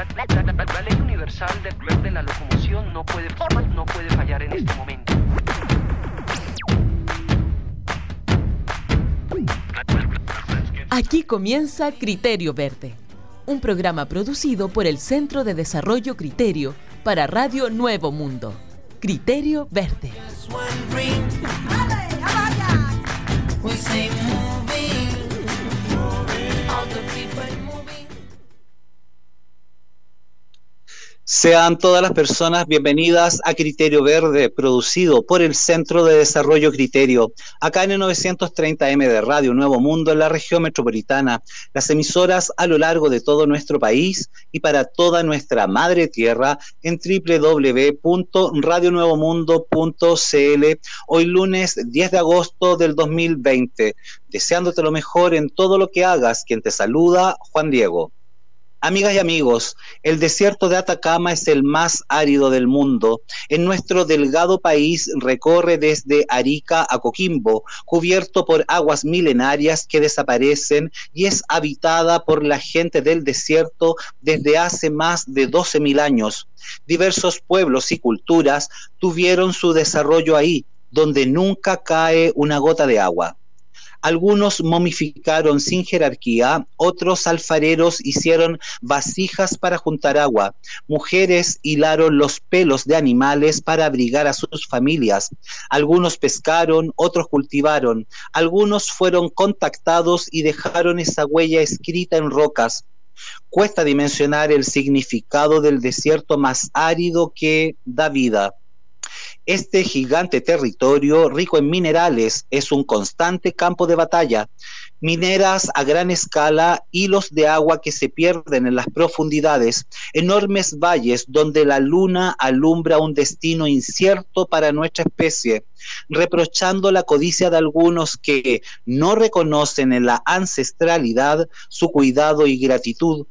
La, ley universal de, la locomoción no puede, no puede fallar en este momento. Aquí comienza Criterio Verde, un programa producido por el Centro de Desarrollo Criterio para Radio Nuevo Mundo. Criterio Verde. Sean todas las personas bienvenidas a Criterio Verde, producido por el Centro de Desarrollo Criterio, acá en el 930M de Radio Nuevo Mundo, en la región metropolitana, las emisoras a lo largo de todo nuestro país y para toda nuestra madre tierra en www.radionuevomundo.cl, hoy lunes 10 de agosto del 2020. Deseándote lo mejor en todo lo que hagas, quien te saluda, Juan Diego. Amigas y amigos, el desierto de Atacama es el más árido del mundo. En nuestro delgado país recorre desde Arica a Coquimbo, cubierto por aguas milenarias que desaparecen y es habitada por la gente del desierto desde hace más de 12.000 años. Diversos pueblos y culturas tuvieron su desarrollo ahí, donde nunca cae una gota de agua. Algunos momificaron sin jerarquía, otros alfareros hicieron vasijas para juntar agua, mujeres hilaron los pelos de animales para abrigar a sus familias, algunos pescaron, otros cultivaron, algunos fueron contactados y dejaron esa huella escrita en rocas. Cuesta dimensionar el significado del desierto más árido que da vida. Este gigante territorio, rico en minerales, es un constante campo de batalla. Mineras a gran escala, hilos de agua que se pierden en las profundidades, enormes valles donde la luna alumbra un destino incierto para nuestra especie, reprochando la codicia de algunos que no reconocen en la ancestralidad su cuidado y gratitud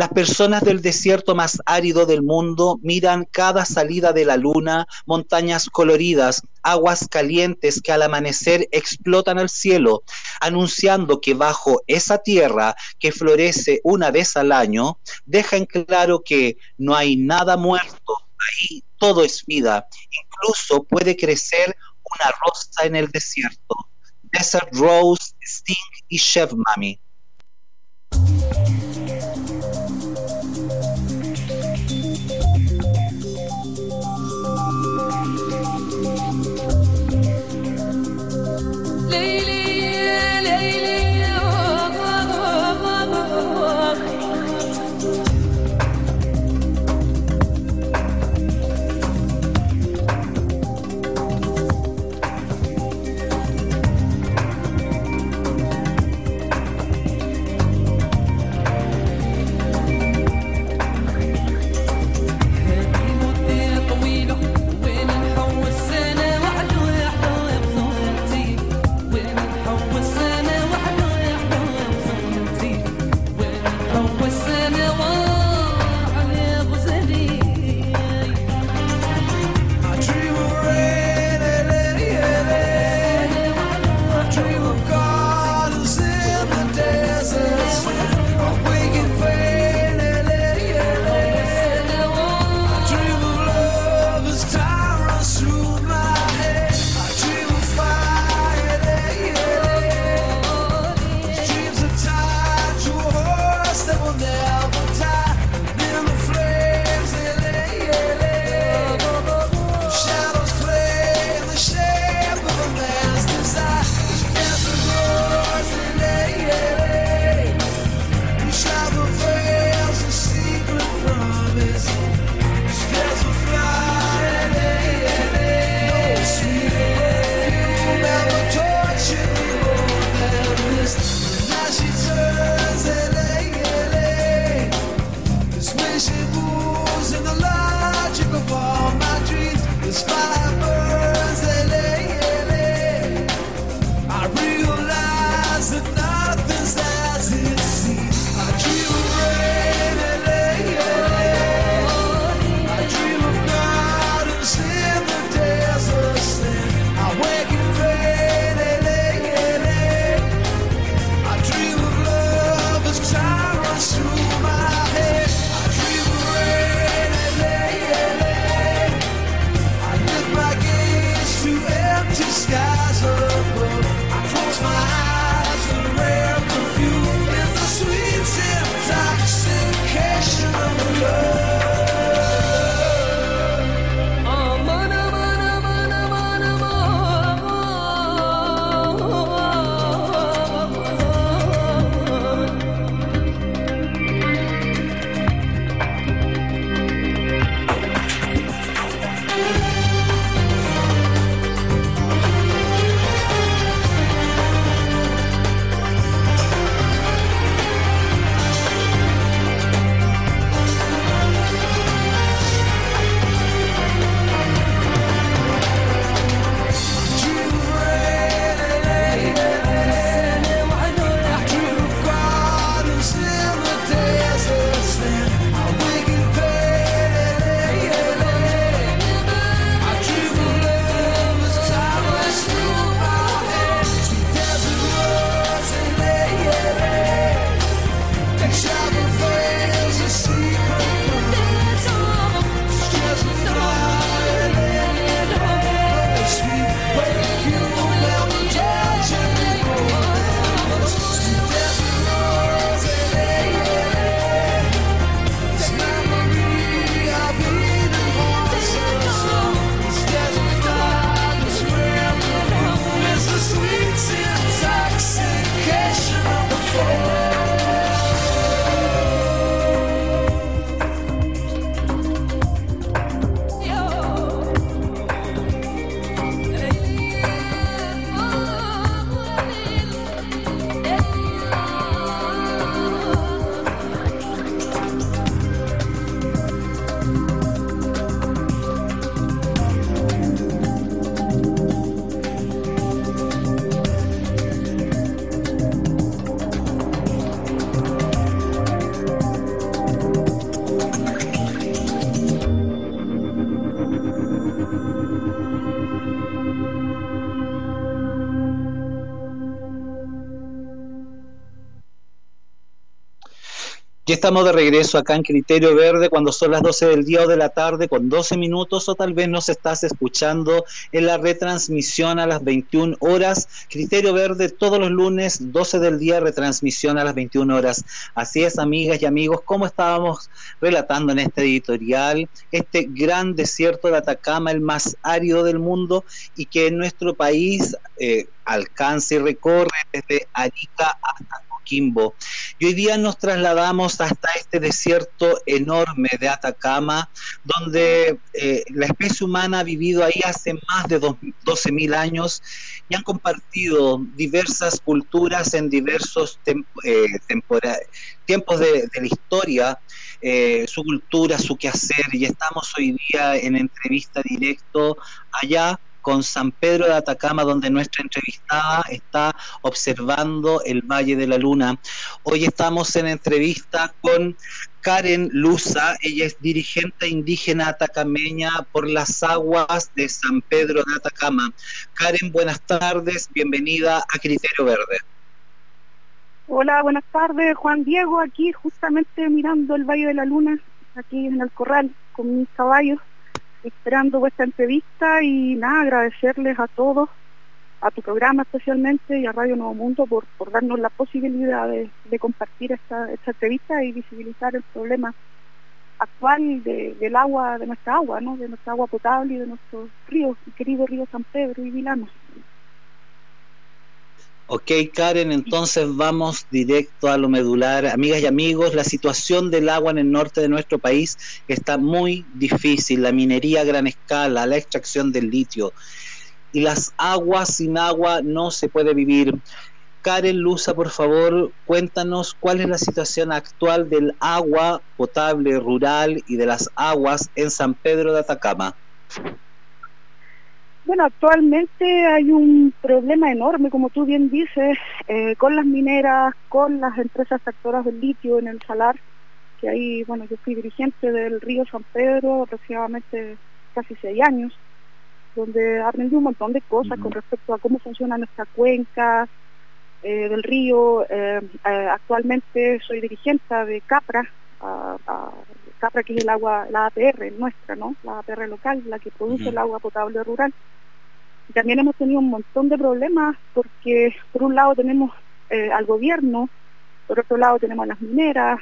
las personas del desierto más árido del mundo miran cada salida de la luna, montañas coloridas, aguas calientes que al amanecer explotan al cielo, anunciando que bajo esa tierra que florece una vez al año, dejan claro que no hay nada muerto, ahí todo es vida, incluso puede crecer una rosa en el desierto. Desert Rose, Sting y Chef Mami. Estamos de regreso acá en Criterio Verde cuando son las 12 del día o de la tarde con 12 minutos o tal vez nos estás escuchando en la retransmisión a las 21 horas. Criterio Verde todos los lunes 12 del día retransmisión a las 21 horas. Así es, amigas y amigos, como estábamos relatando en este editorial, este gran desierto de Atacama, el más árido del mundo y que en nuestro país eh, alcanza y recorre desde Arica hasta Quimbo. Y hoy día nos trasladamos hasta este desierto enorme de Atacama, donde eh, la especie humana ha vivido ahí hace más de 12.000 años y han compartido diversas culturas en diversos eh, tiempos de, la historia. Eh, su cultura, su quehacer, y estamos hoy día en entrevista directo allá con San Pedro de Atacama, donde nuestra entrevistada está observando el Valle de la Luna. Hoy estamos en entrevista con Karen Luza, ella es dirigente indígena atacameña por las aguas de San Pedro de Atacama. Karen, buenas tardes, bienvenida a Criterio Verde. Hola, buenas tardes, Juan Diego, aquí justamente mirando el Valle de la Luna, aquí en el corral con mis caballos esperando vuestra entrevista y nada, agradecerles a todos, a tu programa especialmente y a Radio Nuevo Mundo por, por darnos la posibilidad de, compartir esta, esta, entrevista y visibilizar el problema actual del agua, de nuestra agua, ¿no? de nuestra agua potable y de nuestros ríos, el querido río San Pedro y Vilano. Ok, Karen, entonces vamos directo a lo medular. Amigas y amigos, la situación del agua en el norte de nuestro país está muy difícil. La minería a gran escala, la extracción del litio. Y las aguas sin agua no se puede vivir. Karen Luza, por favor, cuéntanos cuál es la situación actual del agua potable rural y de las aguas en San Pedro de Atacama. Bueno, actualmente hay un problema enorme, como tú bien dices, eh, con las mineras, con las empresas factoras del litio en el salar, que ahí, bueno, yo fui dirigente del río San Pedro aproximadamente casi seis años, donde aprendí un montón de cosas con respecto a cómo funciona nuestra cuenca eh, del río. Eh, actualmente soy dirigente de Capra, Capra que es el agua, la APR nuestra, ¿no? La APR local, la que produce el agua potable rural también hemos tenido un montón de problemas porque por un lado tenemos eh, al gobierno, por otro lado tenemos a las mineras,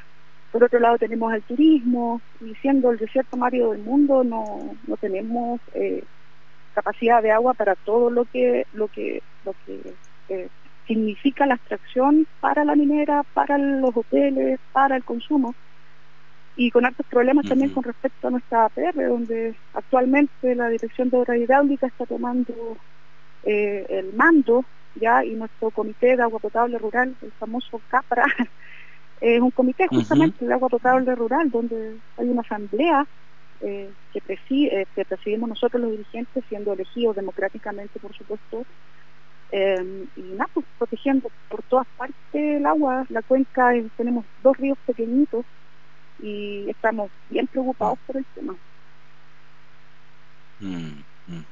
por otro lado tenemos al turismo y siendo el desierto mario del mundo no, no tenemos eh, capacidad de agua para todo lo que lo que lo que eh, significa la extracción para la minera, para los hoteles, para el consumo y con altos problemas también con respecto a nuestra APR, donde actualmente la Dirección de Obra Hidráulica está tomando eh, el mando ya y nuestro comité de agua potable rural, el famoso CAPRA, es un comité justamente de agua potable rural donde hay una asamblea eh, que, preside, eh, que presidimos nosotros los dirigentes, siendo elegidos democráticamente, por supuesto, y nada, pues, protegiendo por todas partes el agua. La cuenca, tenemos dos ríos pequeñitos y estamos bien preocupados por el tema. Mm, mm.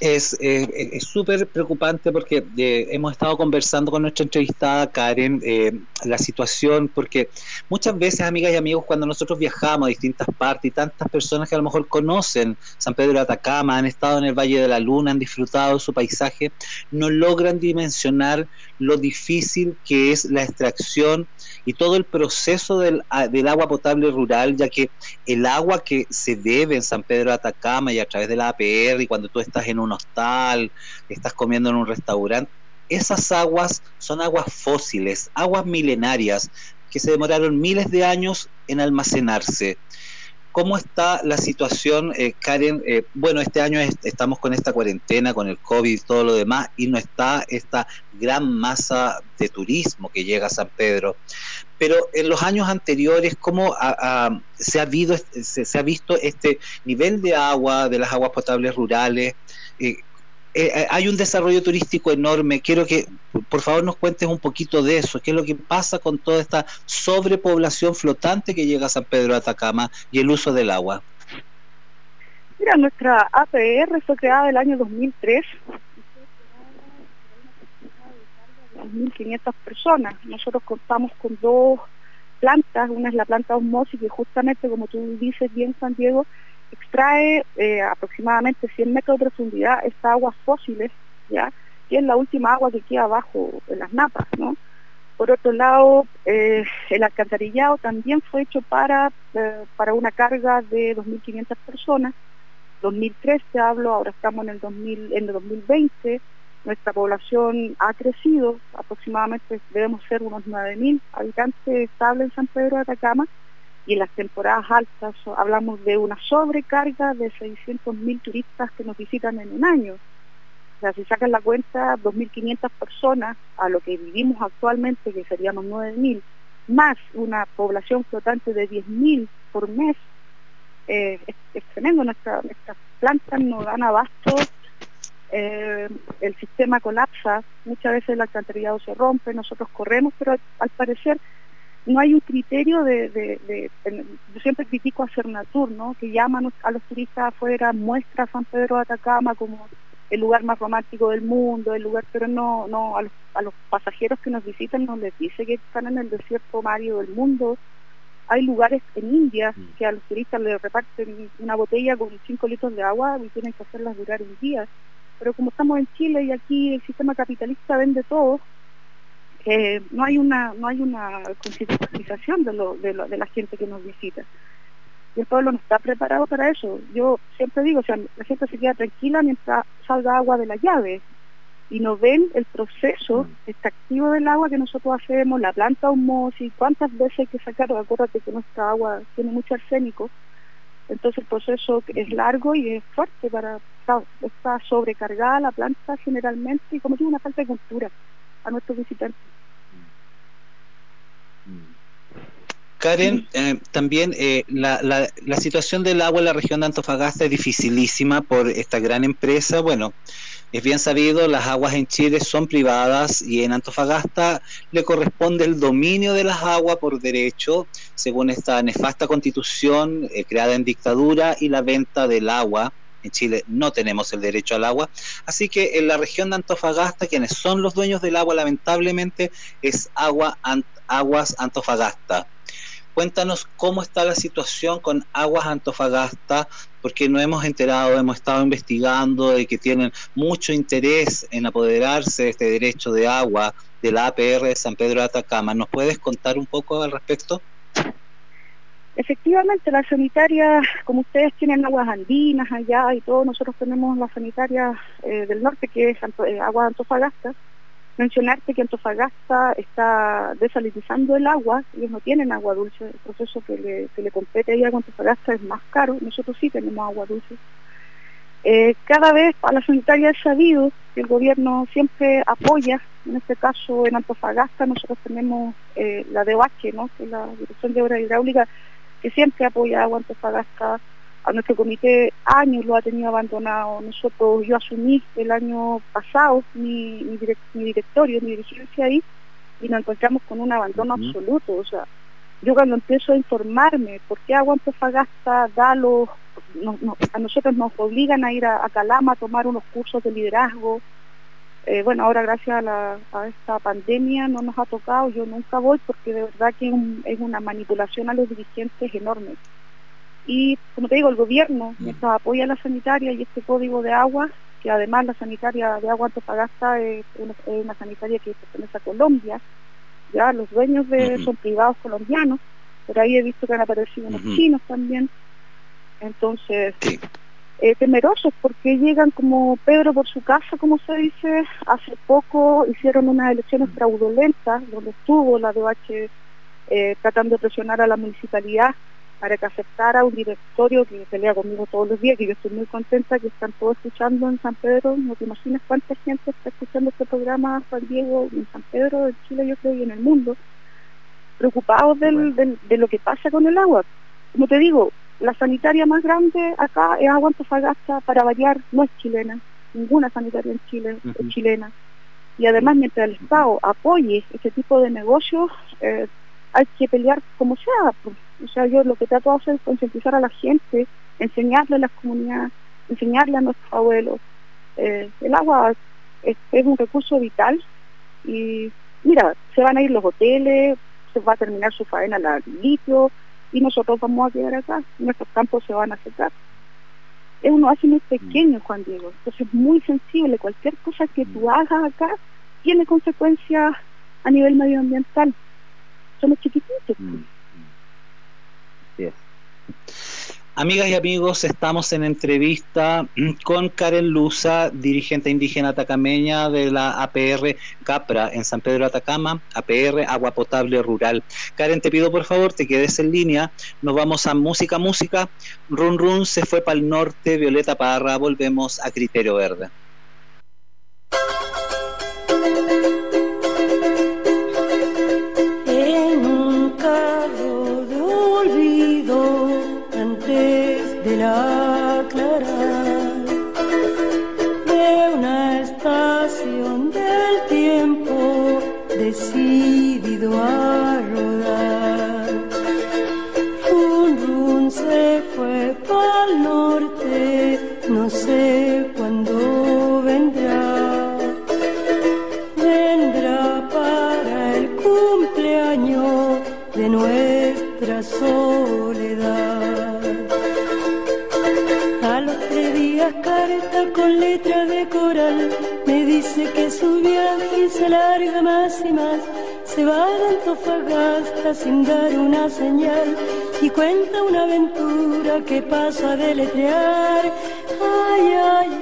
Es eh, súper preocupante porque eh, hemos estado conversando con nuestra entrevistada Karen eh, la situación, porque muchas veces, amigas y amigos, cuando nosotros viajamos a distintas partes y tantas personas que a lo mejor conocen San Pedro de Atacama, han estado en el Valle de la Luna, han disfrutado de su paisaje, no logran dimensionar lo difícil que es la extracción y todo el proceso del, del, agua potable rural, ya que el agua que se debe en San Pedro de Atacama y a través de la APR y cuando tú estás en un hostal, estás comiendo en un restaurante, esas aguas son aguas fósiles, aguas milenarias que se demoraron miles de años en almacenarse. ¿Cómo está la situación, eh, Karen? Eh, bueno, este año estamos con esta cuarentena, con el COVID y todo lo demás, y no está esta gran masa de turismo que llega a San Pedro. Pero en los años anteriores, ¿cómo se, ha se, ha visto este nivel de agua, de las aguas potables rurales? Eh, eh, hay un desarrollo turístico enorme. Quiero que, por favor, nos cuentes un poquito de eso. ¿Qué es lo que pasa con toda esta sobrepoblación flotante que llega a San Pedro de Atacama y el uso del agua? Mira, nuestra APR fue creada el año 2003. 2.500 personas. Nosotros contamos con dos plantas, una es la planta osmosis que justamente, como tú dices bien, San Diego, extrae eh, aproximadamente 100 metros de profundidad esta agua fósiles, ¿ya? que es la última agua que queda abajo en las napas, ¿no? Por otro lado, eh, el alcantarillado también fue hecho para, eh, para una carga de 2.500 personas. 2013 hablo, ahora estamos en el, 2000, en el 2020, nuestra población ha crecido, aproximadamente debemos ser unos 9.000 habitantes estables en San Pedro de Atacama, y en las temporadas altas hablamos de una sobrecarga de 600.000 turistas que nos visitan en un año. O sea, si sacan la cuenta, 2.500 personas a lo que vivimos actualmente, que seríamos 9.000, más una población flotante de 10.000 por mes, eh, es, tremendo. Nuestra, nuestras plantas no dan abasto, eh, el sistema colapsa, muchas veces el alcantarillado se rompe, nosotros corremos, pero al, parecer no hay un criterio de, yo siempre critico a Cernatur, ¿no? que llaman a los turistas afuera, muestra San Pedro de Atacama como el lugar más romántico del mundo, el lugar, pero no, no a los, pasajeros que nos visitan no les dice que están en el desierto mario del mundo. Hay lugares en India mm. que a los turistas les reparten una botella con 5 litros de agua y tienen que hacerlas durar un día. Pero como estamos en Chile y aquí el sistema capitalista vende todo, eh, no hay una no hay una concientización de, lo, de, de la gente que nos visita el pueblo no está preparado para eso. Yo siempre digo, o sea, la gente se queda tranquila mientras salga agua de la llave y no ven el proceso mm. extractivo del agua que nosotros hacemos, la planta y cuántas veces hay que sacarlo, acuérdate que nuestra agua tiene mucho arsénico, entonces el proceso es largo y es fuerte para, está, sobrecargada la planta generalmente y como tiene una falta de cultura a nuestros visitantes. Karen, eh, también eh, la, la, la, situación del agua en la región de Antofagasta es dificilísima por esta gran empresa. Bueno, es bien sabido, las aguas en Chile son privadas y en Antofagasta le corresponde el dominio de las aguas por derecho, según esta nefasta constitución eh, creada en dictadura y la venta del agua. En Chile no tenemos el derecho al agua, así que en la región de Antofagasta quienes son los dueños del agua lamentablemente es agua Aguas Antofagasta Cuéntanos cómo está la situación con Aguas Antofagasta, porque no hemos enterado, hemos estado investigando de que tienen mucho interés en apoderarse de este derecho de agua de la APR de San Pedro de Atacama. ¿Nos puedes contar un poco al respecto? Efectivamente, la sanitaria, como ustedes tienen aguas andinas allá y todos nosotros tenemos la sanitaria eh, del norte, que es eh, Aguas Antofagasta, mencionarte que Antofagasta está desalinizando el agua, ellos no tienen agua dulce, el proceso que le, que le compete a Antofagasta es más caro, nosotros sí tenemos agua dulce. Eh, cada vez a la sanitaria es sabido que el gobierno siempre apoya, en este caso en Antofagasta nosotros tenemos eh, la DOH, ¿no? que es la Dirección de Obra Hidráulica, que siempre apoya agua Antofagasta a nuestro comité años lo ha tenido abandonado. Nosotros, yo asumí el año pasado mi, mi, directorio, mi dirigencia ahí, y nos encontramos con un abandono absoluto. O sea, yo cuando empiezo a informarme por qué Agua Antofagasta da los, a nosotros nos obligan a ir a, Calama a tomar unos cursos de liderazgo. Eh, bueno, ahora gracias a, esta pandemia no nos ha tocado, yo nunca voy porque de verdad que es una manipulación a los dirigentes enorme. Y como te digo, el gobierno mm. mientras apoya la sanitaria y este código de agua, que además la sanitaria de agua Antofagasta es una, sanitaria que pertenece a Colombia, ya los dueños de son privados colombianos, pero ahí he visto que han aparecido unos chinos también. Entonces, eh, temerosos porque llegan como Pedro por su casa, como se dice, hace poco hicieron unas elecciones fraudulentas donde estuvo la DOH eh, tratando de presionar a la municipalidad para que aceptara un directorio que pelea conmigo todos los días, que yo estoy muy contenta que están todos escuchando en San Pedro, no te imaginas cuánta gente está escuchando este programa, Juan Diego, en San Pedro, en Chile, yo creo, y en el mundo, preocupados de lo que pasa con el agua. Como te digo, la sanitaria más grande acá es Agua Antofagasta, para variar, no es chilena, ninguna sanitaria en Chile es chilena. Y además, mientras el Estado apoye ese tipo de negocios, eh, hay que pelear como sea, pues. O sea, yo lo que trato de hacer es concientizar a la gente, enseñarle a las comunidades, enseñarle a nuestros abuelos. Eh, el agua es, un recurso vital y mira, se van a ir los hoteles, entonces va a terminar su faena la litio y nosotros vamos a quedar acá, nuestros campos se van a secar. Es un oasis muy pequeño, Juan Diego, entonces es muy sensible, cualquier cosa que tú hagas acá tiene consecuencias a nivel medioambiental. Somos chiquititos. Mm. Amigas y amigos, estamos en entrevista con Karen Luza, dirigente indígena atacameña de la APR Capra en San Pedro Atacama, APR Agua Potable Rural. Karen, te pido por favor, te quedes en línea. Nos vamos a música, música. Run Run se fue para el norte, Violeta Parra, volvemos a Criterio Verde. la clara de una estación del tiempo decidido a rodar. Un run se fue para el norte, no sé cuándo vendrá. Vendrá para el cumpleaños de nuestra soledad. Con letra de coral me dice que su viaje se larga más y más. Se va de Antofagasta sin dar una señal y cuenta una aventura que pasa a deletrear. Ay, ay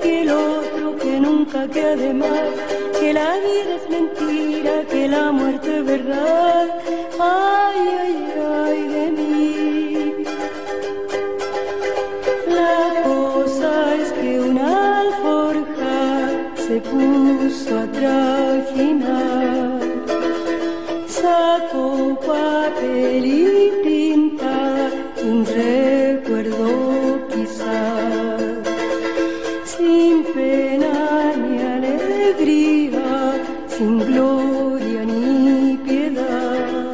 que el otro, que nunca que además, que la vida es mentira, que la muerte es verdad. Alegría, sin gloria ni piedad,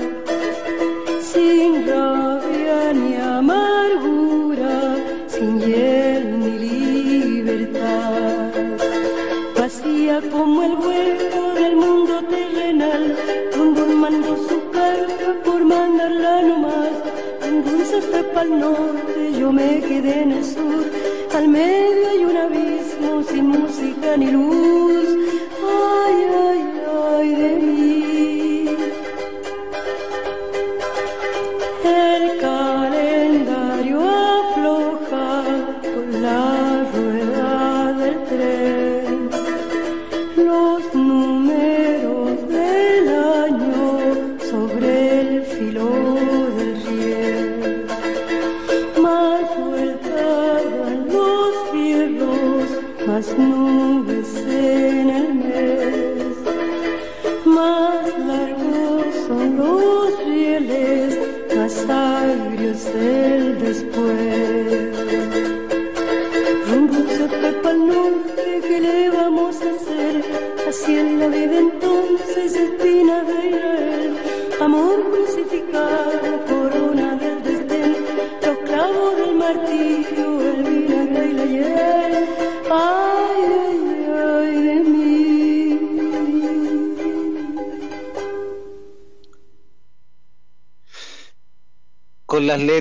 sin rabia ni amargura, sin hiel ni libertad. Vacía como el hueco del mundo terrenal, cuando mandó su carta por mandarla nomás, se fue para el norte, yo me quedé en el sur. Al medio hay un abismo sin música ni luz.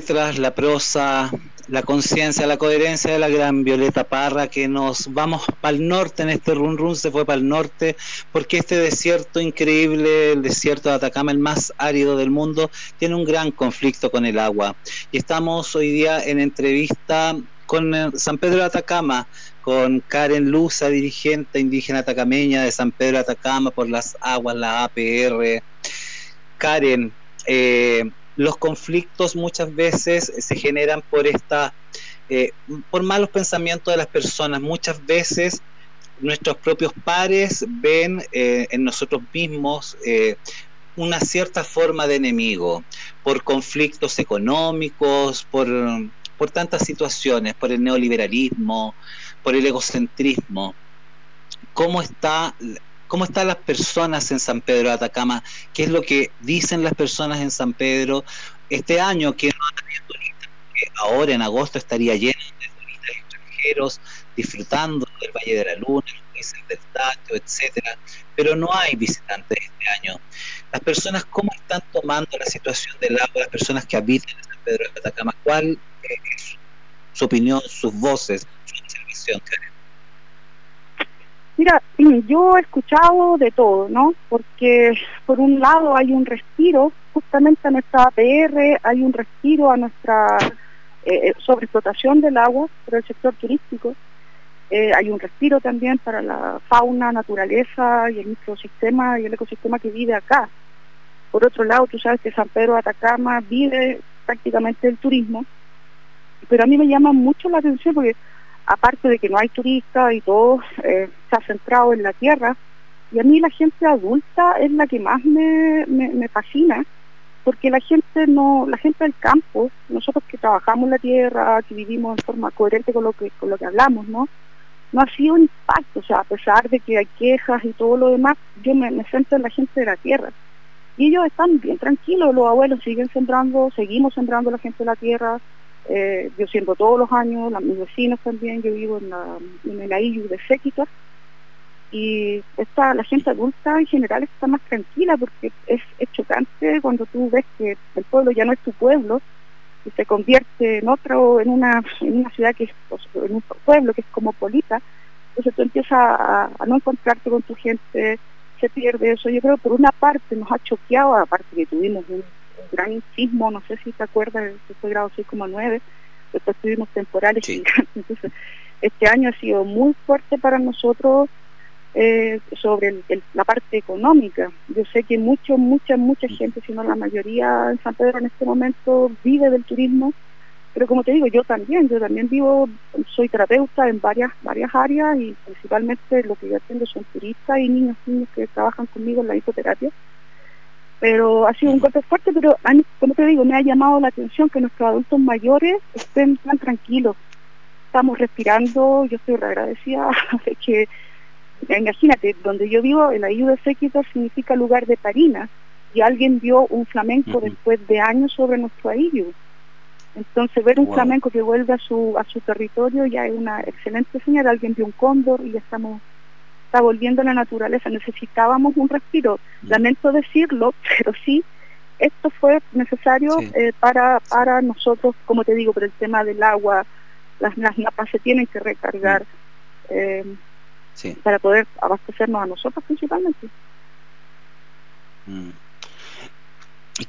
Letras, la prosa, la conciencia, la coherencia de la gran Violeta Parra, que nos vamos para el norte en este run run, se fue para el norte, porque este desierto increíble, el desierto de Atacama, el más árido del mundo, tiene un gran conflicto con el agua. Y estamos hoy día en entrevista con San Pedro de Atacama, con Karen Luza, dirigente indígena atacameña de San Pedro Atacama por las aguas, la APR. Karen, eh, los conflictos muchas veces se generan por esta, eh, por malos pensamientos de las personas. Muchas veces nuestros propios pares ven eh, en nosotros mismos una cierta forma de enemigo, por conflictos económicos, por, por tantas situaciones, por el neoliberalismo, por el egocentrismo. ¿Cómo está cómo están las personas en San Pedro de Atacama? ¿Qué es lo que dicen las personas en San Pedro este año que no ha turistas? Que ahora en agosto estaría lleno de turistas extranjeros disfrutando del Valle de la Luna, del Tato, etcétera, pero no hay visitantes este año. Las personas, ¿cómo están tomando la situación del agua? Las personas que habitan en San Pedro de Atacama, ¿cuál es su opinión, sus voces, Mira, yo he escuchado de todo, ¿no? Porque por un lado hay un respiro justamente a nuestra APR, hay un respiro a nuestra eh, eh, sobreexplotación del agua por el sector turístico, eh, hay un respiro también para la fauna, naturaleza y el microsistema y el ecosistema que vive acá. Por otro lado, tú sabes que San Pedro Atacama vive prácticamente el turismo, pero a mí me llama mucho la atención porque aparte de que no hay turistas y todo eh, ha centrado en la tierra, y a mí la gente adulta es la que más me, me, fascina, porque la gente no, la gente del campo, nosotros que trabajamos la tierra, que vivimos en forma coherente con lo que, con lo que hablamos, ¿no? No ha sido un impacto, o sea, a pesar de que hay quejas y todo lo demás, yo me, centro en la gente de la tierra. Y ellos están bien tranquilos, los abuelos siguen sembrando, seguimos sembrando la gente de la tierra, eh, yo siento todos los años, mis vecinos también, yo vivo en, la, en el AIU de Séquita, y está, la gente adulta en general está más tranquila porque es, chocante cuando tú ves que el pueblo ya no es tu pueblo y se convierte en otro, en una, en una ciudad que es, en un pueblo que es como polita, entonces tú empiezas a, no encontrarte con tu gente, se pierde eso. Yo creo que por una parte nos ha choqueado, aparte que tuvimos un gran sismo, no sé si te acuerdas, que fue grado 6,9, después tuvimos temporales Entonces, este año ha sido muy fuerte para nosotros eh, sobre la parte económica. Yo sé que mucho, mucha, mucha gente, si no la mayoría en San Pedro en este momento vive del turismo, pero como te digo, yo también, yo también vivo, soy terapeuta en varias, varias áreas y principalmente lo que yo atiendo son turistas y niños, niños que trabajan conmigo en la hipoterapia pero ha sido un golpe fuerte, pero como te digo, me ha llamado la atención que nuestros adultos mayores estén tan tranquilos. Estamos respirando, yo estoy agradecida de que, imagínate, donde yo vivo, el ayuda de Séquito significa lugar de parina, y alguien vio un flamenco después de años sobre nuestro ayudo. Entonces ver un flamenco que vuelve a su, a su territorio ya es una excelente señal, alguien vio un cóndor y ya estamos está volviendo a la naturaleza, necesitábamos un respiro. Mm. Lamento decirlo, pero sí, esto fue necesario eh, para, para nosotros, como te digo, por el tema del agua, las, las napas se tienen que recargar mm. eh, para poder abastecernos a nosotros principalmente. Mm.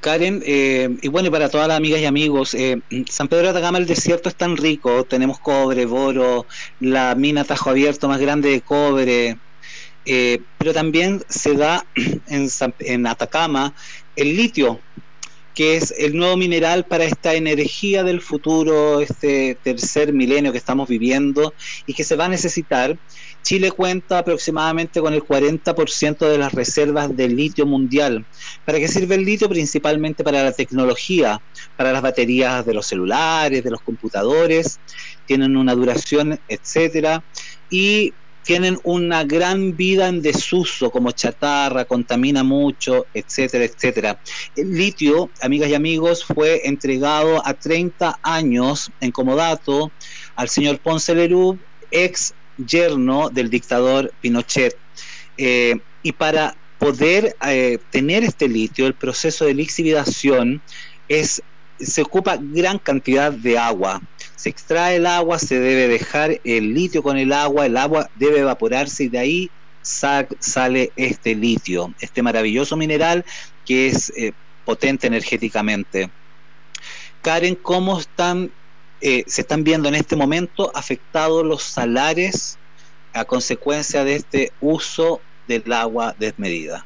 Karen, eh, y bueno, y para todas las amigas y amigos, San Pedro de Atacama, el desierto es tan rico, tenemos cobre, boro, la mina Tajo Abierto más grande de cobre, eh, pero también se da en, en, Atacama el litio, que es el nuevo mineral para esta energía del futuro, este tercer milenio que estamos viviendo y que se va a necesitar. Chile cuenta aproximadamente con el 40% de las reservas de litio mundial. ¿Para qué sirve el litio? Principalmente para la tecnología, para las baterías de los celulares, de los computadores, tienen una duración, etcétera, y tienen una gran vida en desuso como chatarra, contamina mucho, etcétera, etcétera. El litio, amigas y amigos, fue entregado a 30 años en comodato al señor Ponce Lerú, ex yerno del dictador Pinochet. Eh, y para poder eh, tener este litio, el proceso de lixividación es, se ocupa gran cantidad de agua se extrae el agua, se debe dejar el litio con el agua, el agua debe evaporarse y de ahí sale este litio, este maravilloso mineral que es eh, potente energéticamente. Karen, ¿cómo están eh, se están viendo en este momento afectados los salares a consecuencia de este uso del agua desmedida?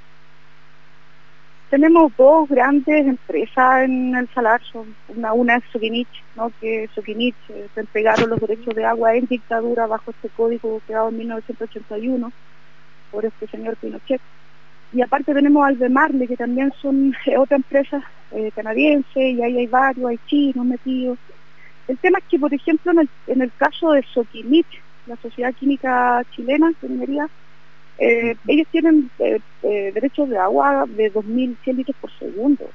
Tenemos dos grandes empresas en el Salar, son una, una es Soquinich, ¿no? que Soquinich eh, se entregaron los derechos de agua en dictadura bajo este código creado en 1981 por este señor Pinochet. Y aparte tenemos Albemarle, que también son eh, otra empresa eh, canadiense, y ahí hay varios, hay chinos metidos. El tema es que, por ejemplo, en el, en el caso de Soquinich, la Sociedad Química Chilena de Minería, eh, ellos tienen eh, eh, derechos de agua de 2.100 litros por segundo,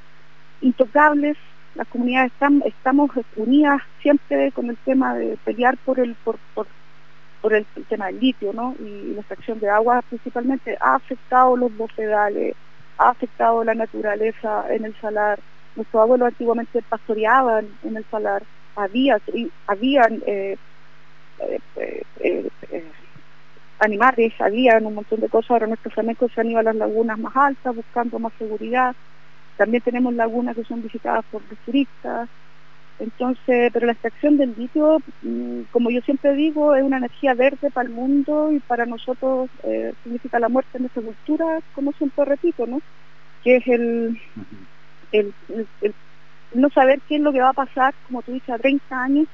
intocables. Las comunidades están, estamos unidas siempre con el tema de pelear por el por, por, por el, tema del litio, ¿no? Y la extracción de agua principalmente ha afectado los bofedales, ha afectado la naturaleza en el salar. Nuestros abuelos antiguamente pastoreaban en el salar, había, habían eh, eh, eh, animales, habían un montón de cosas, ahora nuestros flamencos se han ido a las lagunas más altas buscando más seguridad, también tenemos lagunas que son visitadas por los turistas, entonces, pero la extracción del litio, mm, como yo siempre digo, es una energía verde para el mundo y para nosotros eh, significa la muerte en nuestra cultura, como siempre repito, ¿no? Que es el, el, el, no saber qué es lo que va a pasar, como tú dices, a 30 años,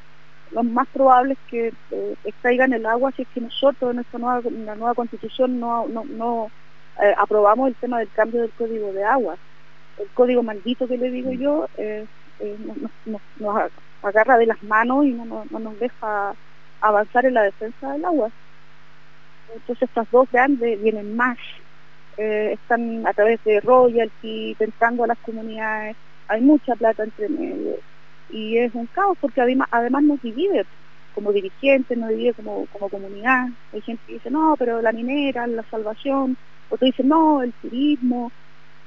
lo más probable es que eh, extraigan el agua si es que nosotros en nuestra nueva, en la nueva constitución no, no, no eh, aprobamos el tema del cambio del código de agua. El código maldito que le digo yo eh, nos, nos, agarra de las manos y no, no, nos deja avanzar en la defensa del agua. Entonces estas dos grandes vienen más, están a través de royalty, tentando a las comunidades, hay mucha plata entre medio y es un caos porque además, además nos divide como dirigentes, nos divide como, como comunidad. Hay gente que dice, no, pero la minera, la salvación, otros dicen, no, el turismo,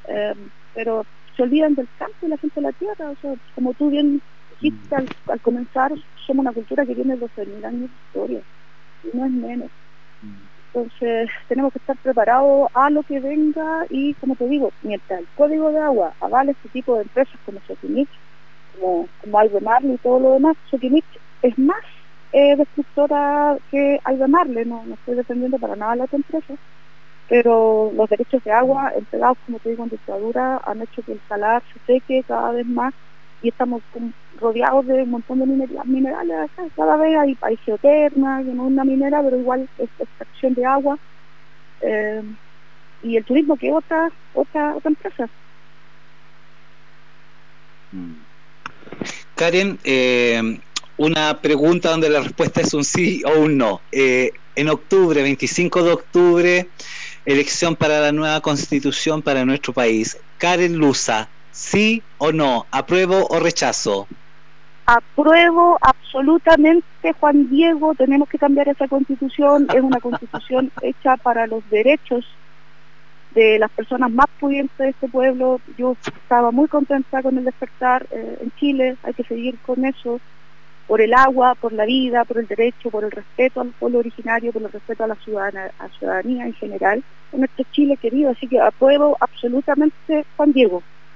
eh, pero se olvidan del campo y la gente de la tierra. O sea, como tú bien dijiste al, al comenzar, somos una cultura que tiene 12.000 años de historia, y no es menos. Entonces tenemos que estar preparados a lo que venga y, como te digo, mientras el código de agua avale este tipo de empresas como Sotinich, como, como Albemarle y todo lo demás, Soquimich es más eh, destructora que Albemarle, no, no estoy defendiendo para nada la empresa, pero los derechos de agua entregados, como te digo, en dictadura han hecho que el salar se seque cada vez más y estamos rodeados de un montón de minerales acá. Cada vez hay, hay geoterma, que no una minera, pero igual es extracción de agua. Eh, y el turismo que otra, otra, otra empresa. Mm. Karen, eh, una pregunta donde la respuesta es un sí o un no. Eh, en octubre, 25 de octubre, elección para la nueva constitución para nuestro país. Karen Luza, ¿sí o no? ¿Apruebo o rechazo? Apruebo absolutamente, Juan Diego, tenemos que cambiar esa constitución, es una constitución hecha para los derechos de las personas más pudientes de este pueblo. Yo estaba muy contenta con el despertar eh, en Chile, hay que seguir con eso, por el agua, por la vida, por el derecho, por el respeto al pueblo originario, por el respeto a la ciudadana, a ciudadanía en general, en nuestro Chile querido. Así que apruebo absolutamente Juan Diego.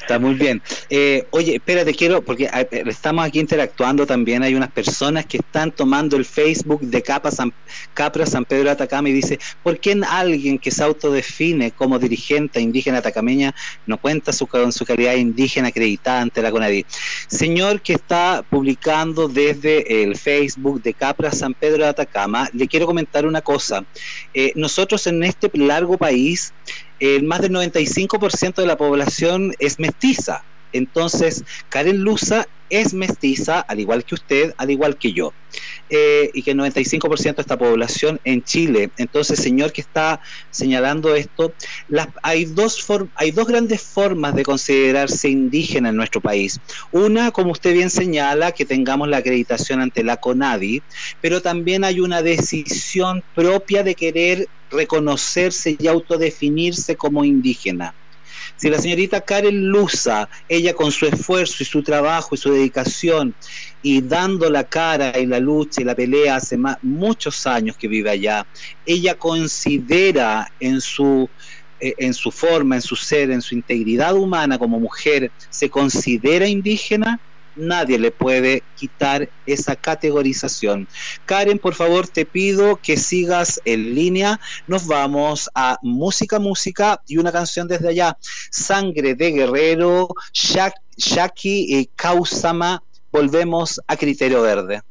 Está muy bien. Eh, oye, espérate, quiero, porque eh, estamos aquí interactuando también, hay unas personas que están tomando el Facebook de Capra San Pedro de Atacama y dice, ¿por qué alguien que se autodefine como dirigente indígena atacameña no cuenta su, con su calidad indígena acreditada ante la CONADI? Señor que está publicando desde el Facebook de Capra San Pedro de Atacama, le quiero comentar una cosa. Eh, nosotros en este largo país el más del 95% de la población es mestiza. Entonces, Karen Luza es mestiza, al igual que usted, al igual que yo. Eh, y que el 95% de esta población en Chile. Entonces, señor que está señalando esto, hay, dos hay dos grandes formas de considerarse indígena en nuestro país. Una, como usted bien señala, que tengamos la acreditación ante la CONADI, pero también hay una decisión propia de querer reconocerse y autodefinirse como indígena. Si la señorita Karen Luza, ella con su esfuerzo y su trabajo y su dedicación y dando la cara y la lucha y la pelea hace muchos años que vive allá, ella considera en su eh, en su forma, en su ser, en su integridad humana como mujer, se considera indígena, nadie le puede quitar esa categorización. Karen, por favor, te pido que sigas en línea. Nos vamos a música, música y una canción desde allá. Sangre de Guerrero, Shaki y Kausama. Volvemos a Criterio Verde.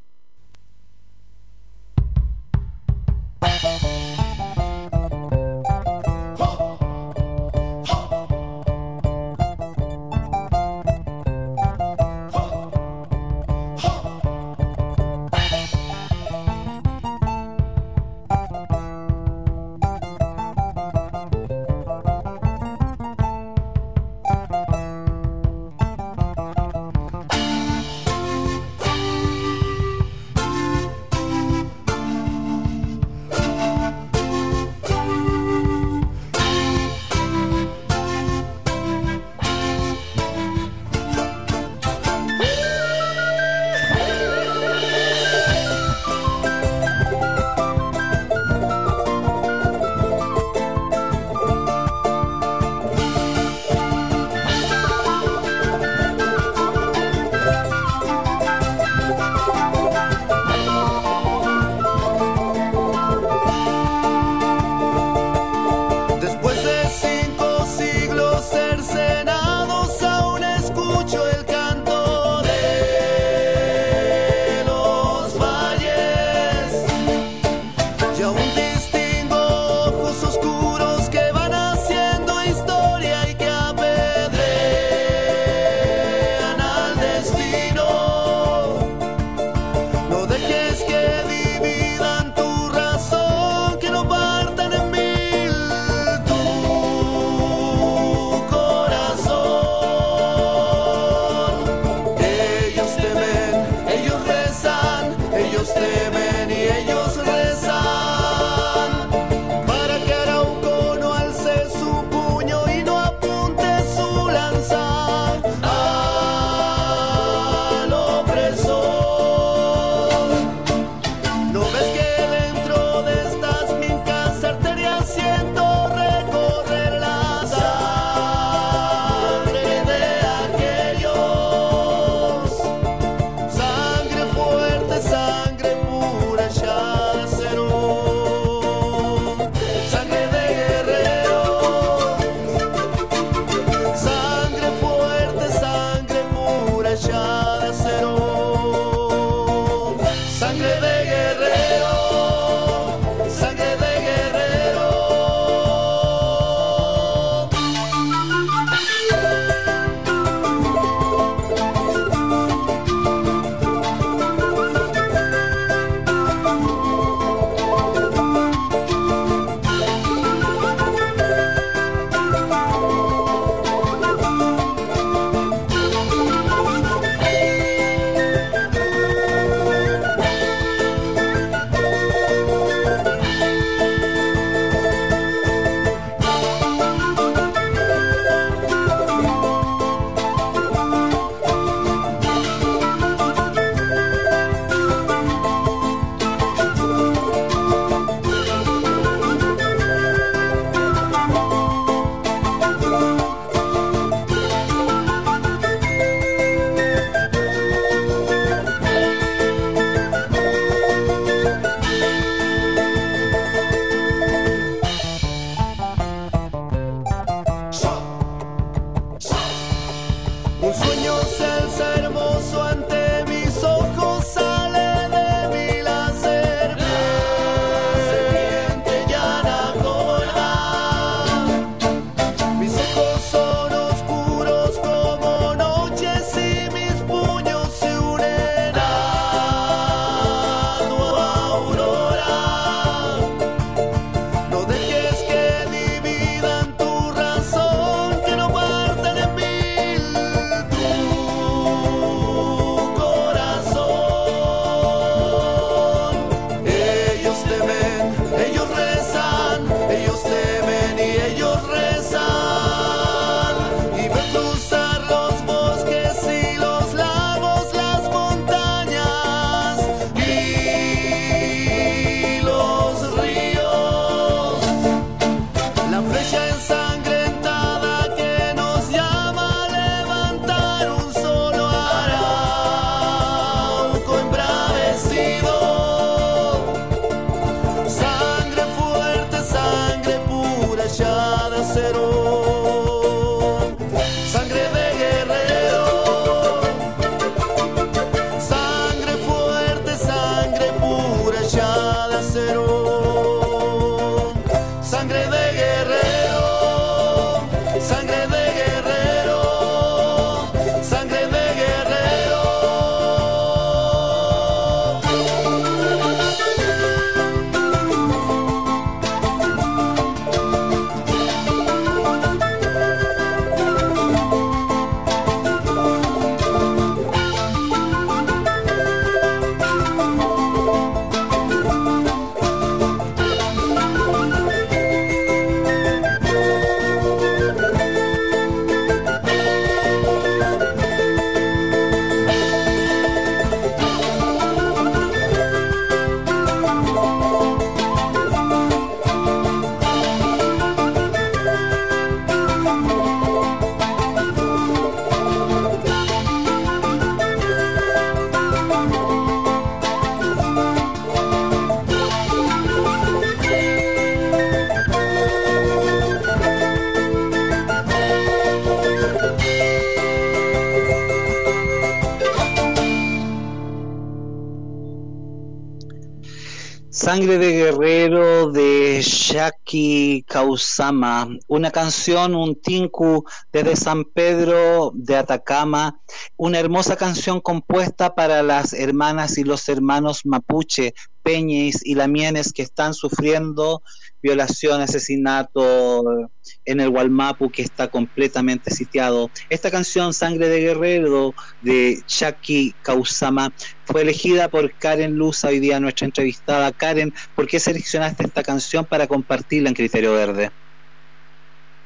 Una canción, un tinku desde San Pedro de Atacama, una hermosa canción compuesta para las hermanas y los hermanos mapuche, peñes y lamienes que están sufriendo violación, asesinato en el Gualmapu que está completamente sitiado. Esta canción, Sangre de Guerrero, de Shaki Kausama, fue elegida por Karen Luz, hoy día nuestra entrevistada. Karen, ¿por qué seleccionaste esta canción para compartirla en Criterio Verde?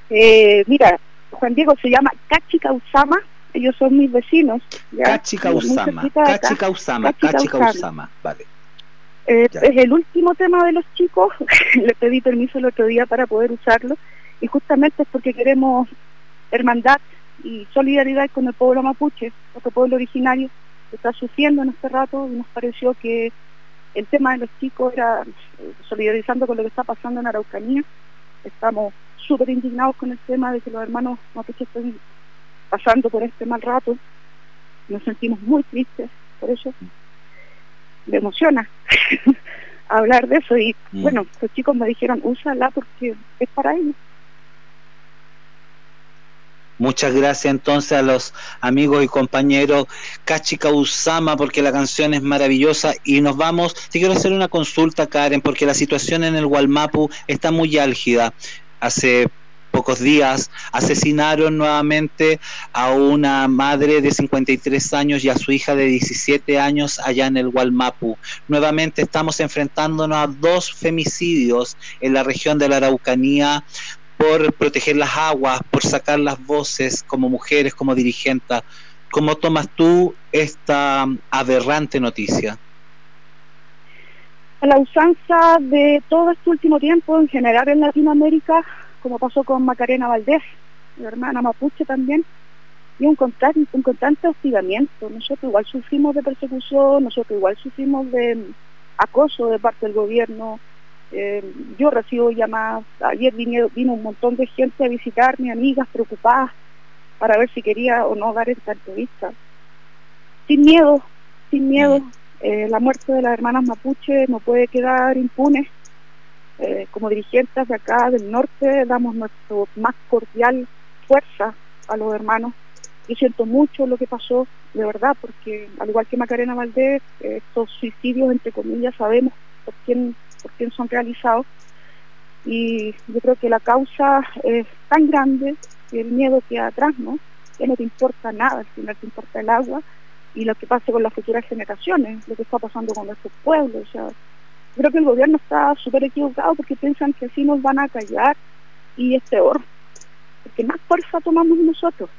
Eh, mira, Juan Diego se llama Cachi Kausama, ellos son mis vecinos. Cachi Kausama, Cachi Kausama, Cachi Kausama, vale. Eh, es el último tema de los chicos, le pedí permiso el otro día para poder usarlo y justamente es porque queremos hermandad y solidaridad con el pueblo mapuche, otro pueblo originario que está sufriendo en este rato y nos pareció que el tema de los chicos era eh, solidarizando con lo que está pasando en Araucanía. Estamos súper indignados con el tema de que los hermanos mapuches estén pasando por este mal rato. Nos sentimos muy tristes por eso me emociona hablar de eso y mm. bueno, los chicos me dijeron, úsala porque es para ellos. Muchas gracias entonces a los amigos y compañeros Kachika Usama porque la canción es maravillosa y nos vamos. Sí quiero hacer una consulta Karen porque la situación en el Gualmapu está muy álgida. Hace pocos días asesinaron nuevamente a una madre de 53 años y a su hija de 17 años allá en el Gualmapu. Nuevamente estamos enfrentándonos a dos femicidios en la región de la Araucanía por proteger las aguas, por sacar las voces como mujeres, como dirigentes. ¿Cómo tomas tú esta aberrante noticia? La usanza de todo este último tiempo, en general en Latinoamérica, como pasó con Macarena Valdés, mi hermana Mapuche también, y un constante, un constante hostigamiento. Nosotros igual sufrimos de persecución, nosotros igual sufrimos de acoso de parte del gobierno. Eh, yo recibo llamadas, ayer vino, vino un montón de gente a visitarme, amigas preocupadas para ver si quería o no dar esta entrevista. Sin miedo, sin miedo, mm. eh, la muerte de las hermanas Mapuche no puede quedar impune eh, como dirigentes de acá del norte damos nuestro más cordial fuerza a los hermanos. Yo siento mucho lo que pasó, de verdad, porque al igual que Macarena Valdés, estos suicidios, entre comillas, sabemos por quién, por quién son realizados. Y yo creo que la causa es tan grande que el miedo queda atrás, ¿no? Que no te importa nada, al final te importa el agua y lo que pase con las futuras generaciones, lo que está pasando con nuestros pueblos. Creo que el gobierno está súper equivocado porque piensan que así nos van a callar y es peor, porque más fuerza tomamos nosotros.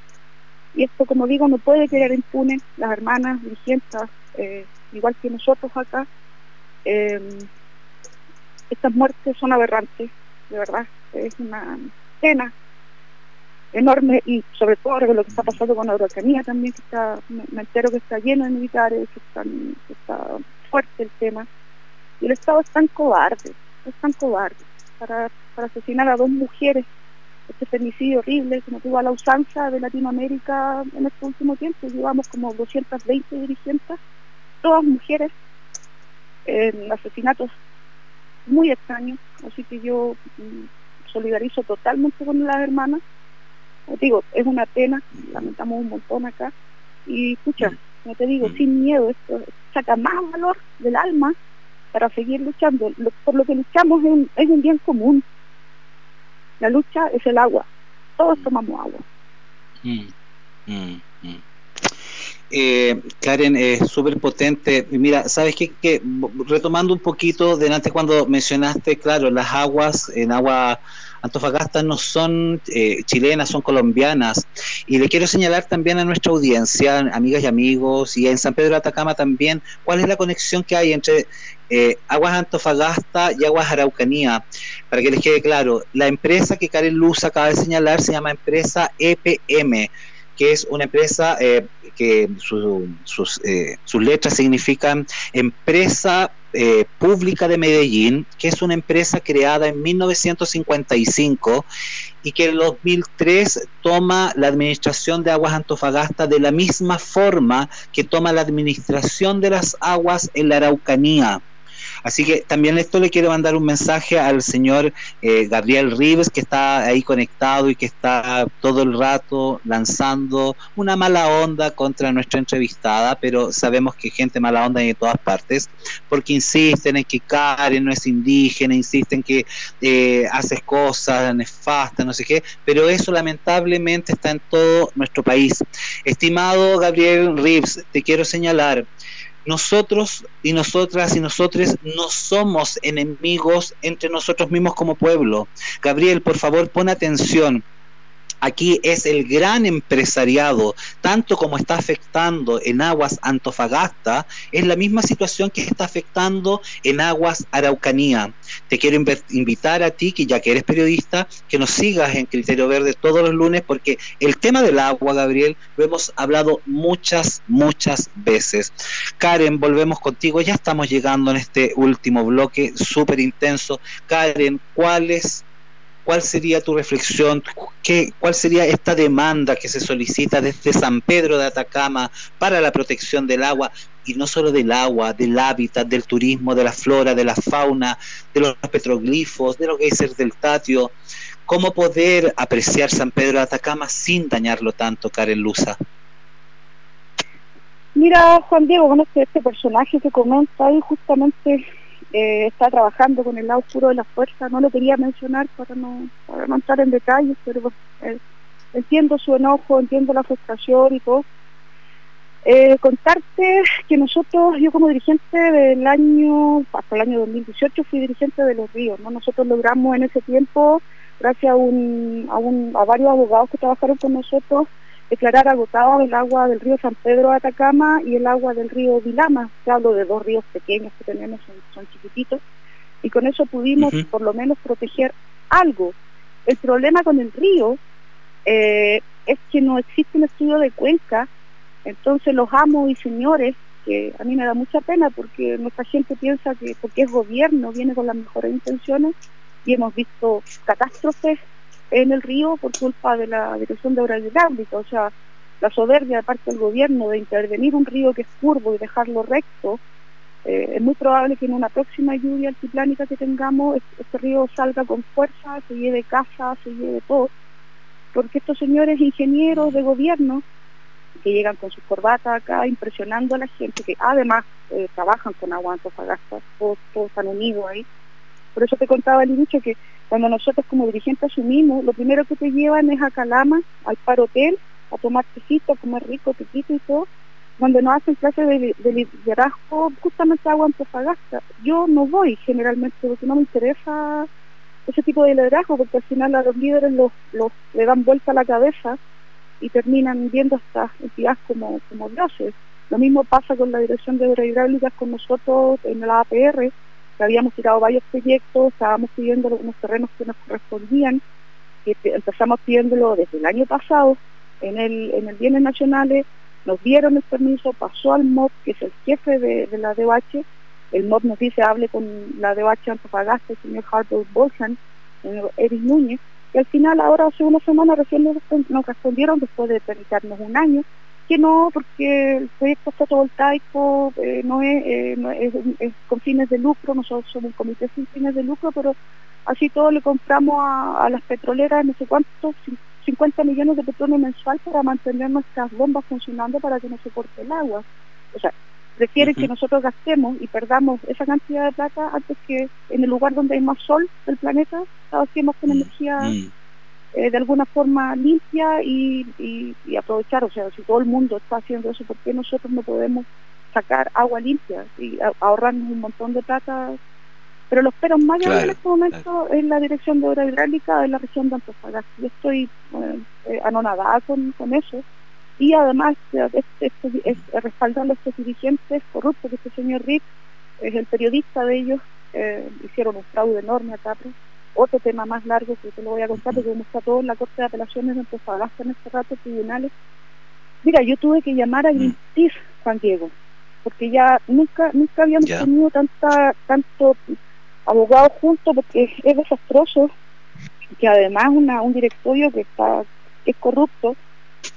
Y esto, como digo, no puede quedar impune las hermanas dirigentes, eh, igual que nosotros acá. Eh, estas muertes son aberrantes, de verdad. Es una pena enorme y sobre todo lo que está pasando con la Araucanía también, que está, me, entero que está lleno de militares, que está fuerte el tema. Y el Estado es tan cobarde, es tan cobarde para, asesinar a dos mujeres. Este femicidio horrible que nos tuvo a la usanza de Latinoamérica en este último tiempo. Llevamos como 220 dirigentes, todas mujeres, en asesinatos muy extraños. Así que yo mm, solidarizo totalmente con las hermanas. digo, es una pena, lamentamos un montón acá. Y escucha, como te digo, mm. sin miedo, esto saca más valor del alma para seguir luchando. por lo que luchamos es un, es un bien común. La lucha es el agua. Todos tomamos agua. Mm, mm, mm. Eh, Karen, es súper potente. Mira, ¿sabes qué? Que, retomando un poquito de antes cuando mencionaste, claro, las aguas en agua Antofagasta no son eh, chilenas, son colombianas. Y le quiero señalar también a nuestra audiencia, amigas y amigos, y en San Pedro de Atacama también, cuál es la conexión que hay entre eh, Aguas Antofagasta y Aguas Araucanía. Para que les quede claro, la empresa que Karen Luz acaba de señalar se llama empresa EPM que es una empresa eh, que sus, eh, sus letras significan Empresa eh, Pública de Medellín, que es una empresa creada en 1955 y que en el 2003 toma la administración de aguas Antofagasta de la misma forma que toma la administración de las aguas en la Araucanía. Así que también esto le quiero mandar un mensaje al señor eh, Gabriel Rives, que está ahí conectado y que está todo el rato lanzando una mala onda contra nuestra entrevistada, pero sabemos que gente mala onda hay en todas partes, porque insisten en que Karen no es indígena, insisten que eh, haces cosas nefastas, no sé qué, pero eso lamentablemente está en todo nuestro país. Estimado Gabriel Rives, te quiero señalar nosotros y nosotras y nosotros no somos enemigos entre nosotros mismos como pueblo. Gabriel, por favor, pon atención aquí es el gran empresariado, tanto como está afectando en aguas Antofagasta, es la misma situación que está afectando en aguas Araucanía. Te quiero invitar a ti, que ya que eres periodista, que nos sigas en Criterio Verde todos los lunes, porque el tema del agua, Gabriel, lo hemos hablado muchas, muchas veces. Karen, volvemos contigo, ya estamos llegando en este último bloque súper intenso. Karen, ¿cuáles ¿cuál sería tu reflexión? ¿Qué, ¿Cuál sería esta demanda que se solicita desde San Pedro de Atacama para la protección del agua? Y no solo del agua, del hábitat, del turismo, de la flora, de la fauna, de los petroglifos, de los geysers del Tatio. ¿Cómo poder apreciar San Pedro de Atacama sin dañarlo tanto, Karen Luza? Mira, Juan Diego, bueno, este personaje que comenta ahí justamente eh, está trabajando con el lado oscuro de la fuerza. No lo quería mencionar para no, para no entrar en detalles, pero eh, entiendo su enojo, entiendo la frustración y todo. Eh, contarte que nosotros, yo como dirigente del año, hasta el año 2018 fui dirigente de los ríos, ¿no? Nosotros logramos en ese tiempo, gracias a, un, a varios abogados que trabajaron con nosotros, declarar agotado el agua del río San Pedro de Atacama y el agua del río Vilama. Te hablo de dos ríos pequeños que tenemos, son, chiquititos, y con eso pudimos por lo menos proteger algo. El problema con el río eh, es que no existe un estudio de cuenca, entonces los amos y señores, que a mí me da mucha pena porque nuestra gente piensa que porque es gobierno viene con las mejores intenciones y hemos visto catástrofes en el río por culpa de la Dirección de Obras Hidráulicas, o sea, la soberbia de parte del gobierno de intervenir un río que es curvo y dejarlo recto, eh, es muy probable que en una próxima lluvia altiplánica que tengamos, este, río salga con fuerza, se lleve casa, se lleve todo, porque estos señores ingenieros de gobierno que llegan con sus corbatas acá impresionando a la gente, que además eh, trabajan con agua antofagasta, todos, todos están unidos ahí, por eso te contaba al inicio que cuando nosotros como dirigentes asumimos, lo primero que te llevan es a Calama, al par hotel, a tomar tecito, a comer rico, tequito y todo, cuando nos hacen clases de, liderazgo, justamente agua Antofagasta. Yo no voy generalmente porque no me interesa ese tipo de liderazgo, porque al final a los líderes los, le dan vuelta a la cabeza y terminan viendo hasta entidades como, como dioses. Lo mismo pasa con la Dirección de Obras Hidráulicas con nosotros en la APR, habíamos tirado varios proyectos, estábamos pidiendo unos terrenos que nos correspondían, empezamos pidiéndolo desde el año pasado en el, en el Bienes Nacionales, nos dieron el permiso, pasó al MOB, que es el jefe de, la DOH, el MOB nos dice hable con la DOH Antofagasta, el señor Harper Bolsan, el señor Eric Núñez, y al final ahora hace una semana recién nos respondieron después de permitirnos un año, que no, porque el proyecto fotovoltaico eh, no, es, eh, es, con fines de lucro, nosotros somos un comité sin fines de lucro, pero así todo le compramos a, las petroleras no sé cuántos, 50 millones de petróleo mensual para mantener nuestras bombas funcionando para que no se corte el agua. O sea, prefieren que nosotros gastemos y perdamos esa cantidad de plata antes que en el lugar donde hay más sol del planeta, trabajemos con mm, energía... Mm. Eh, de alguna forma limpia y, aprovechar, o sea, si todo el mundo está haciendo eso, ¿por qué nosotros no podemos sacar agua limpia y ahorrarnos un montón de plata? Pero lo espero más en este momento es la dirección de obra hidráulica de la región de Antofagasta. Yo estoy eh, anonadada con, eso y además este, este, respaldando a estos dirigentes corruptos, que este señor Rick es el periodista de ellos, eh, hicieron un fraude enorme acá, pues, otro tema más largo que te lo voy a contar porque como está todo en la Corte de Apelaciones de Antofagasta en este rato tribunales. Mira, yo tuve que llamar a mm. Greenpeace, Juan Diego, porque ya nunca nunca habíamos tenido tanta tanto abogado juntos porque es desastroso que además una, un directorio que está es corrupto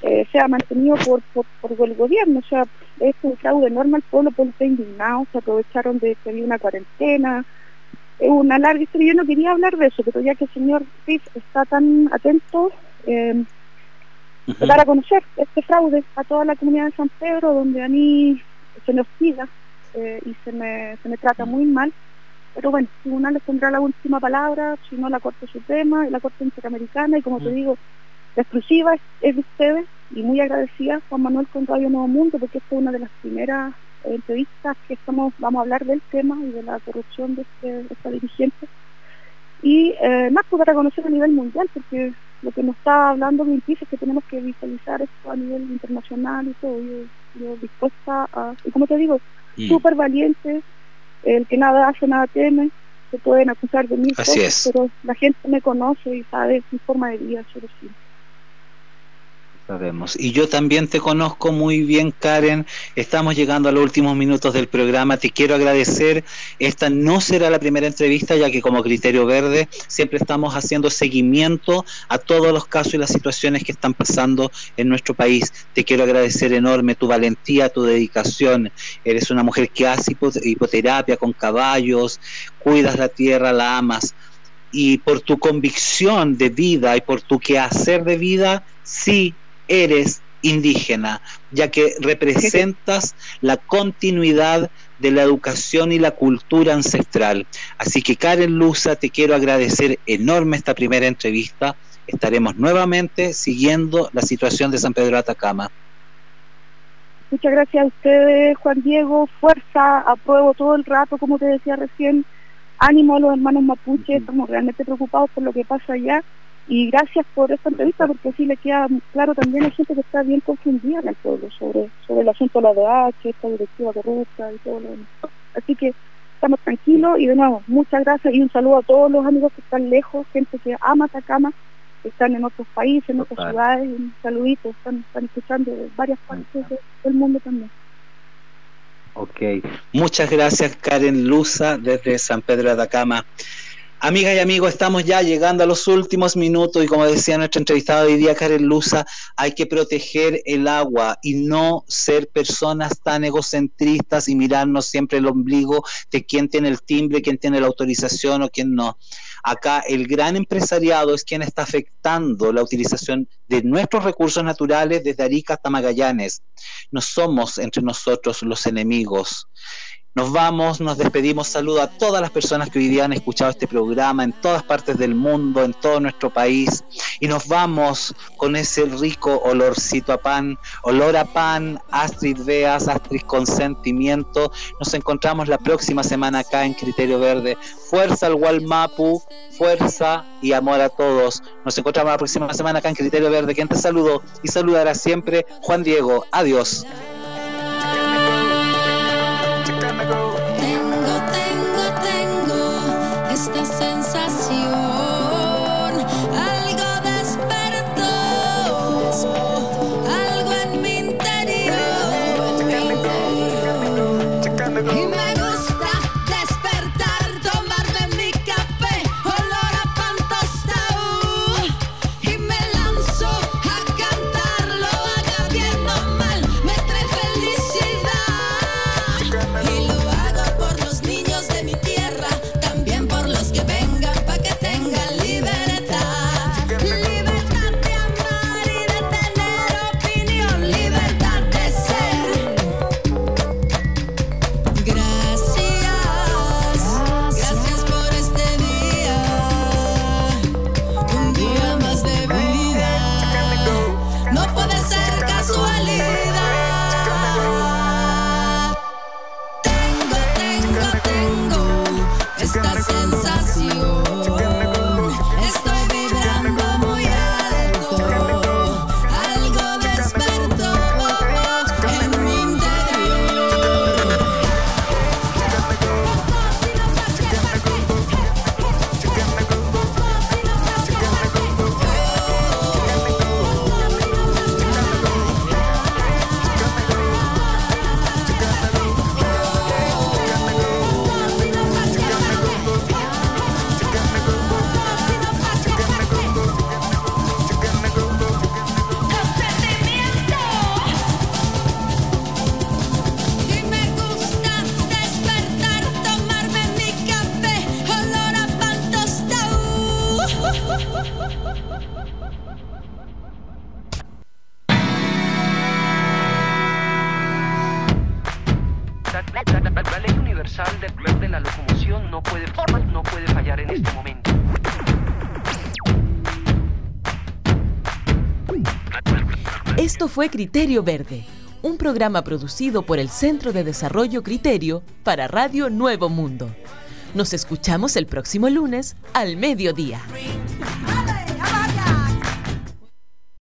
eh, sea mantenido por, por, el gobierno. O sea, es un fraude enorme al pueblo, el pueblo está indignado, se aprovecharon de que había una cuarentena, una larga historia, yo no quería hablar de eso, pero ya que el señor Riff está tan atento, eh, para conocer este fraude a toda la comunidad de San Pedro, donde a mí se me hostiga eh, y se me, se me trata muy mal. Pero bueno, el tribunal les tendrá la última palabra, si no la Corte Suprema y la Corte Interamericana, y como te digo, la exclusiva es, de ustedes y muy agradecida Juan Manuel con Radio Nuevo Mundo, porque esta es una de las primeras entrevistas que estamos, vamos a hablar del tema y de la corrupción de, este, esta dirigente. Y eh, más poder reconocer a nivel mundial, porque lo que nos está hablando Greenpeace es que tenemos que visualizar esto a nivel internacional y todo. Yo, dispuesta a, y como te digo, mm. súper valiente, el que nada hace, nada teme, se pueden acusar de mil cosas, pero la gente me conoce y sabe mi forma de vida, solo sí. Sabemos. Y yo también te conozco muy bien, Karen. Estamos llegando a los últimos minutos del programa. Te quiero agradecer. Esta no será la primera entrevista, ya que como Criterio Verde siempre estamos haciendo seguimiento a todos los casos y las situaciones que están pasando en nuestro país. Te quiero agradecer enorme tu valentía, tu dedicación. Eres una mujer que hace hipoterapia con caballos, cuidas la tierra, la amas y por tu convicción de vida y por tu quehacer de vida, sí eres indígena, ya que representas la continuidad de la educación y la cultura ancestral. Así que Karen Luza, te quiero agradecer enorme esta primera entrevista. Estaremos nuevamente siguiendo la situación de San Pedro de Atacama. Muchas gracias a ustedes, Juan Diego. Fuerza, apruebo todo el rato, como te decía recién. Ánimo a los hermanos mapuche, estamos realmente preocupados por lo que pasa allá y gracias por esta entrevista porque así le queda claro también a gente que está bien confundida en el pueblo sobre, sobre el asunto de la DH, esta directiva corrupta y todo lo demás. Así que estamos tranquilos y de nuevo, muchas gracias y un saludo a todos los amigos que están lejos, gente que ama Atacama, que están en otros países, en otras ciudades, un saludito, están, están escuchando de varias partes del mundo también. Ok, muchas gracias Karen Luza desde San Pedro de Atacama. Amigas y amigos, estamos ya llegando a los últimos minutos y como decía nuestra entrevistada hoy día, Karen Luza, hay que proteger el agua y no ser personas tan egocentristas y mirarnos siempre el ombligo de quién tiene el timbre, quién tiene la autorización o quién no. Acá el gran empresariado es quien está afectando la utilización de nuestros recursos naturales desde Arica hasta Magallanes. No somos entre nosotros los enemigos. Nos vamos, nos despedimos. Saludo a todas las personas que hoy día han escuchado este programa en todas partes del mundo, en todo nuestro país. Y nos vamos con ese rico olorcito a pan, olor a pan, Astrid Veas, Astrid Consentimiento. Nos encontramos la próxima semana acá en Criterio Verde. Fuerza al Walmapu, fuerza y amor a todos. Nos encontramos la próxima semana acá en Criterio Verde. Quien te saludo y saludará siempre Juan Diego. Adiós. Fue Criterio Verde, un programa producido por el Centro de Desarrollo Criterio para Radio Nuevo Mundo. Nos escuchamos el próximo lunes al mediodía.